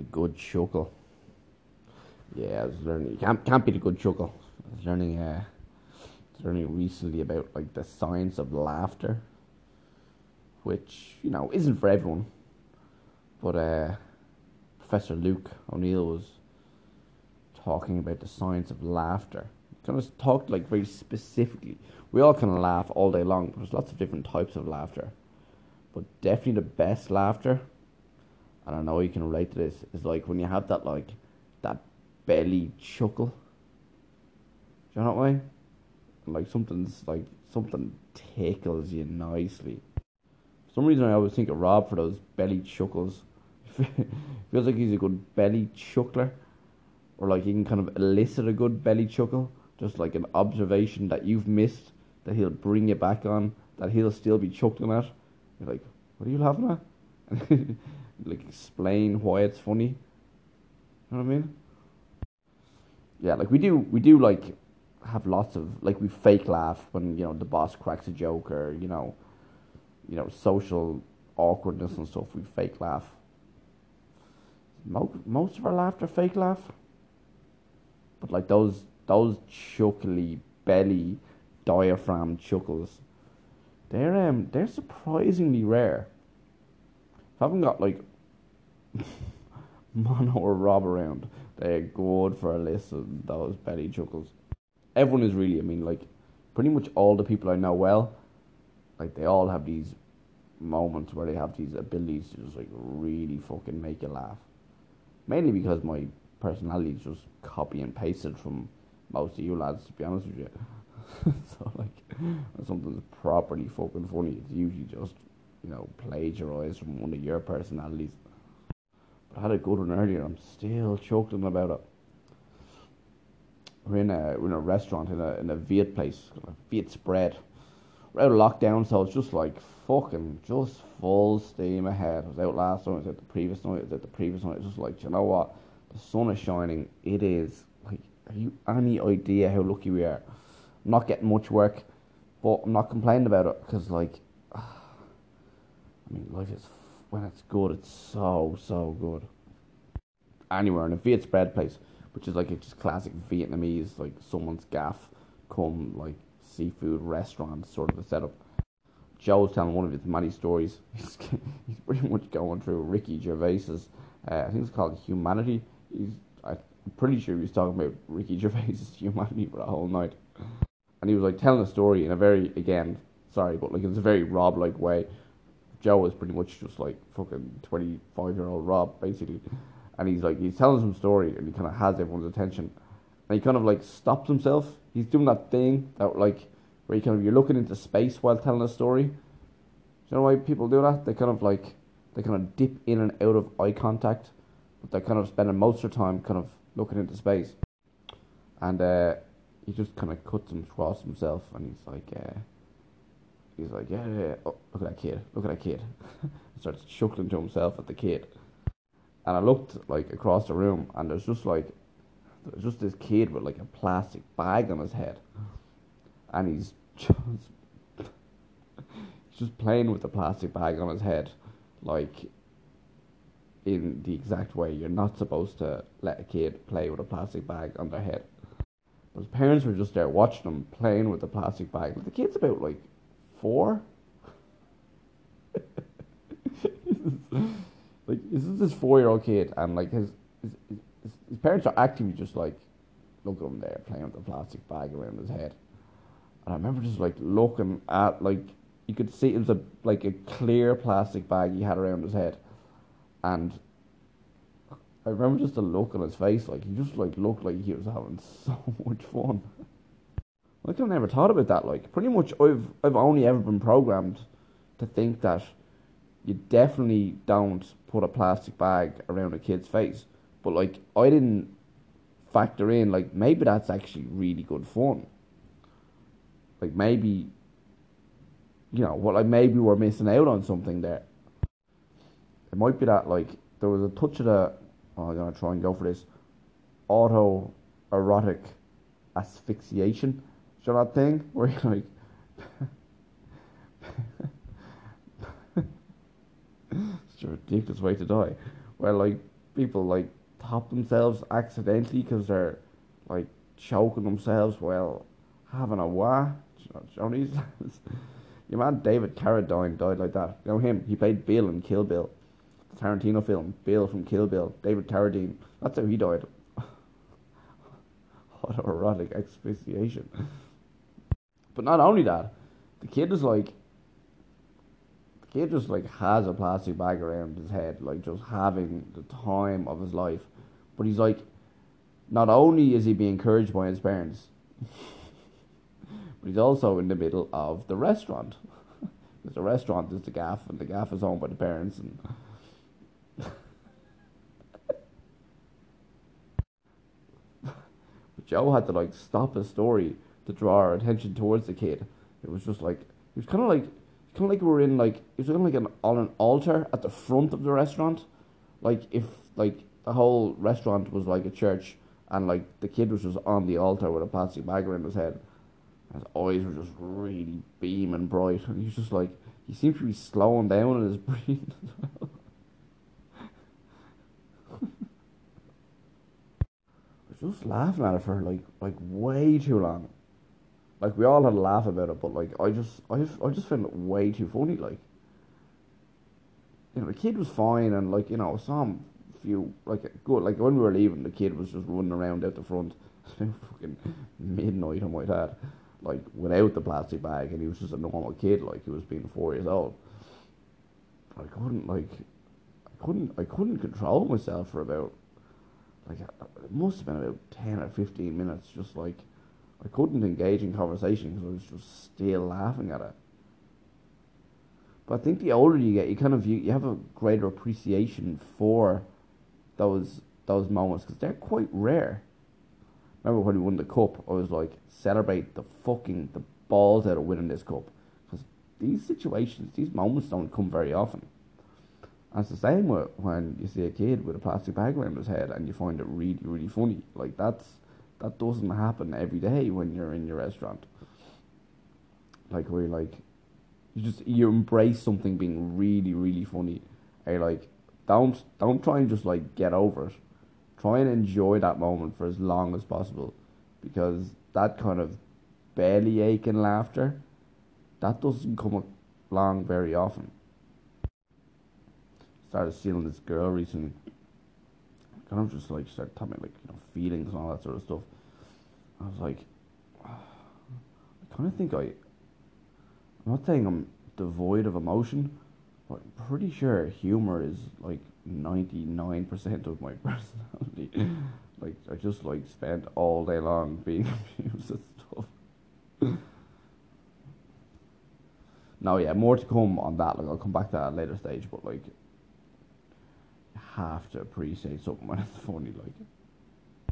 A good chuckle. Yeah, I was learning. Can't can't beat a good chuckle. I was learning. Uh, I was learning recently about like the science of laughter, which you know isn't for everyone. But uh, Professor Luke O'Neill was talking about the science of laughter. Kind of talked like very specifically. We all kind of laugh all day long, but there's lots of different types of laughter. But definitely the best laughter, and I know you can relate to this, is like when you have that like that belly chuckle. Do you know what I mean? Like something's like something tickles you nicely. For some reason I always think of Rob for those belly chuckles. Feels like he's a good belly chuckler. Or like he can kind of elicit a good belly chuckle. Just like an observation that you've missed that he'll bring you back on, that he'll still be chuckling at. You're like, what are you laughing at? like explain why it's funny. You know what I mean? Yeah, like we do we do like have lots of like we fake laugh when, you know, the boss cracks a joke or, you know, you know, social awkwardness and stuff, we fake laugh. Most most of our laughter fake laugh. But like those those chuckly belly diaphragm chuckles, they're um they're surprisingly rare. I haven't got like Mono or Rob around, they're good for a listen. Those belly chuckles. Everyone is really. I mean, like pretty much all the people I know well, like they all have these moments where they have these abilities to just like really fucking make you laugh. Mainly because my personality is just copy and pasted from most of you lads, to be honest with you. so like, when something's properly fucking funny, it's usually just you know plagiarized from one of your personalities. I had a good one earlier. I'm still chuckling about it. We're in a we're in a restaurant in a in a Viet place, a Viet spread. We're out of lockdown, so it's just like fucking just full steam ahead. I was out last night, I was out the previous night, I was out the previous night. It's just like, you know what? The sun is shining. It is like, have you any idea how lucky we are? I'm not getting much work, but I'm not complaining about it because, like, I mean, life is when it's good, it's so so good. Anywhere in a Viet spread place, which is like a just classic Vietnamese, like someone's gaff, come like seafood restaurant sort of a setup. Joe's telling one of his many stories. He's, he's pretty much going through Ricky Gervais's, uh, I think it's called Humanity. He's, I'm pretty sure he was talking about Ricky Gervais's Humanity for a whole night. And he was like telling a story in a very, again, sorry, but like it's a very Rob like way. Joe was pretty much just like fucking 25 year old Rob, basically. And he's like, he's telling some story and he kind of has everyone's attention. And he kind of like stops himself. He's doing that thing that like, where you kind of, you're looking into space while telling a story. Do you know why people do that? They kind of like, they kind of dip in and out of eye contact, but they're kind of spending most of their time kind of looking into space. And uh, he just kind of cuts him across himself and he's like, uh, he's like, yeah, yeah, yeah. Oh, look at that kid, look at that kid. starts chuckling to himself at the kid. And I looked like across the room and there's just like, there's just this kid with like a plastic bag on his head. And he's just, just playing with the plastic bag on his head. Like, in the exact way you're not supposed to let a kid play with a plastic bag on their head. But his parents were just there watching him playing with the plastic bag. Like, the kid's about like four. like this is this four year old kid and like his his, his his parents are actively just like look at him there playing with the plastic bag around his head. And I remember just like looking at like you could see it was a like a clear plastic bag he had around his head. And I remember just the look on his face, like he just like looked like he was having so much fun. Like I've never thought about that. Like pretty much, I've I've only ever been programmed to think that you definitely don't put a plastic bag around a kid's face. But like I didn't factor in like maybe that's actually really good fun. Like maybe you know, what like maybe we're missing out on something there. It might be that like there was a touch of the oh, I'm gonna try and go for this auto erotic asphyxiation. You that thing where you like it's a ridiculous way to die. Where like people like top themselves accidentally because they're like choking themselves while having a wah. Johnny's. Your man David Carradine died like that. You know him? He played Bill in Kill Bill, the Tarantino film. Bill from Kill Bill. David Carradine. That's how he died. Autoerotic asphyxiation. But not only that, the kid is like the kid just like has a plastic bag around his head, like just having the time of his life. But he's like not only is he being encouraged by his parents, but he's also in the middle of the restaurant. because the restaurant is the gaff and the gaff is owned by the parents and Joe had to like stop his story to draw our attention towards the kid. It was just like it was kind of like kind of like we were in like it was kind of like an on an altar at the front of the restaurant, like if like the whole restaurant was like a church and like the kid was just on the altar with a plastic bag around his head. His eyes were just really beaming bright, and he's just like he seemed to be slowing down in his breathing as well. I was just laughing at it for like like way too long. Like we all had a laugh about it, but like I just I just, I just found it way too funny. Like you know, the kid was fine, and like you know, some few like good. Like when we were leaving, the kid was just running around out the front. fucking midnight on my dad, like without the plastic bag, and he was just a normal kid, like he was being four years old. I couldn't like, I couldn't, I couldn't control myself for about like it must have been about ten or fifteen minutes, just like I couldn't engage in conversation because I was just still laughing at it. But I think the older you get, you kind of you, you have a greater appreciation for those those moments because they're quite rare. Remember when we won the cup? I was like, celebrate the fucking the balls out of winning this cup because these situations, these moments don't come very often. And it's the same with when you see a kid with a plastic bag around his head and you find it really, really funny. Like that's that doesn't happen every day when you're in your restaurant. Like where you're like you just you embrace something being really, really funny. And like don't don't try and just like get over it. Try and enjoy that moment for as long as possible. Because that kind of belly aching laughter that doesn't come along very often. Started seeing this girl recently kind of just like started talking like you know feelings and all that sort of stuff. I was like, I kind of think I. I'm not saying I'm devoid of emotion, but I'm pretty sure humor is like ninety nine percent of my personality. like I just like spent all day long being amused and stuff. now, yeah, more to come on that. Like I'll come back to that at a later stage, but like have to appreciate something when it's funny like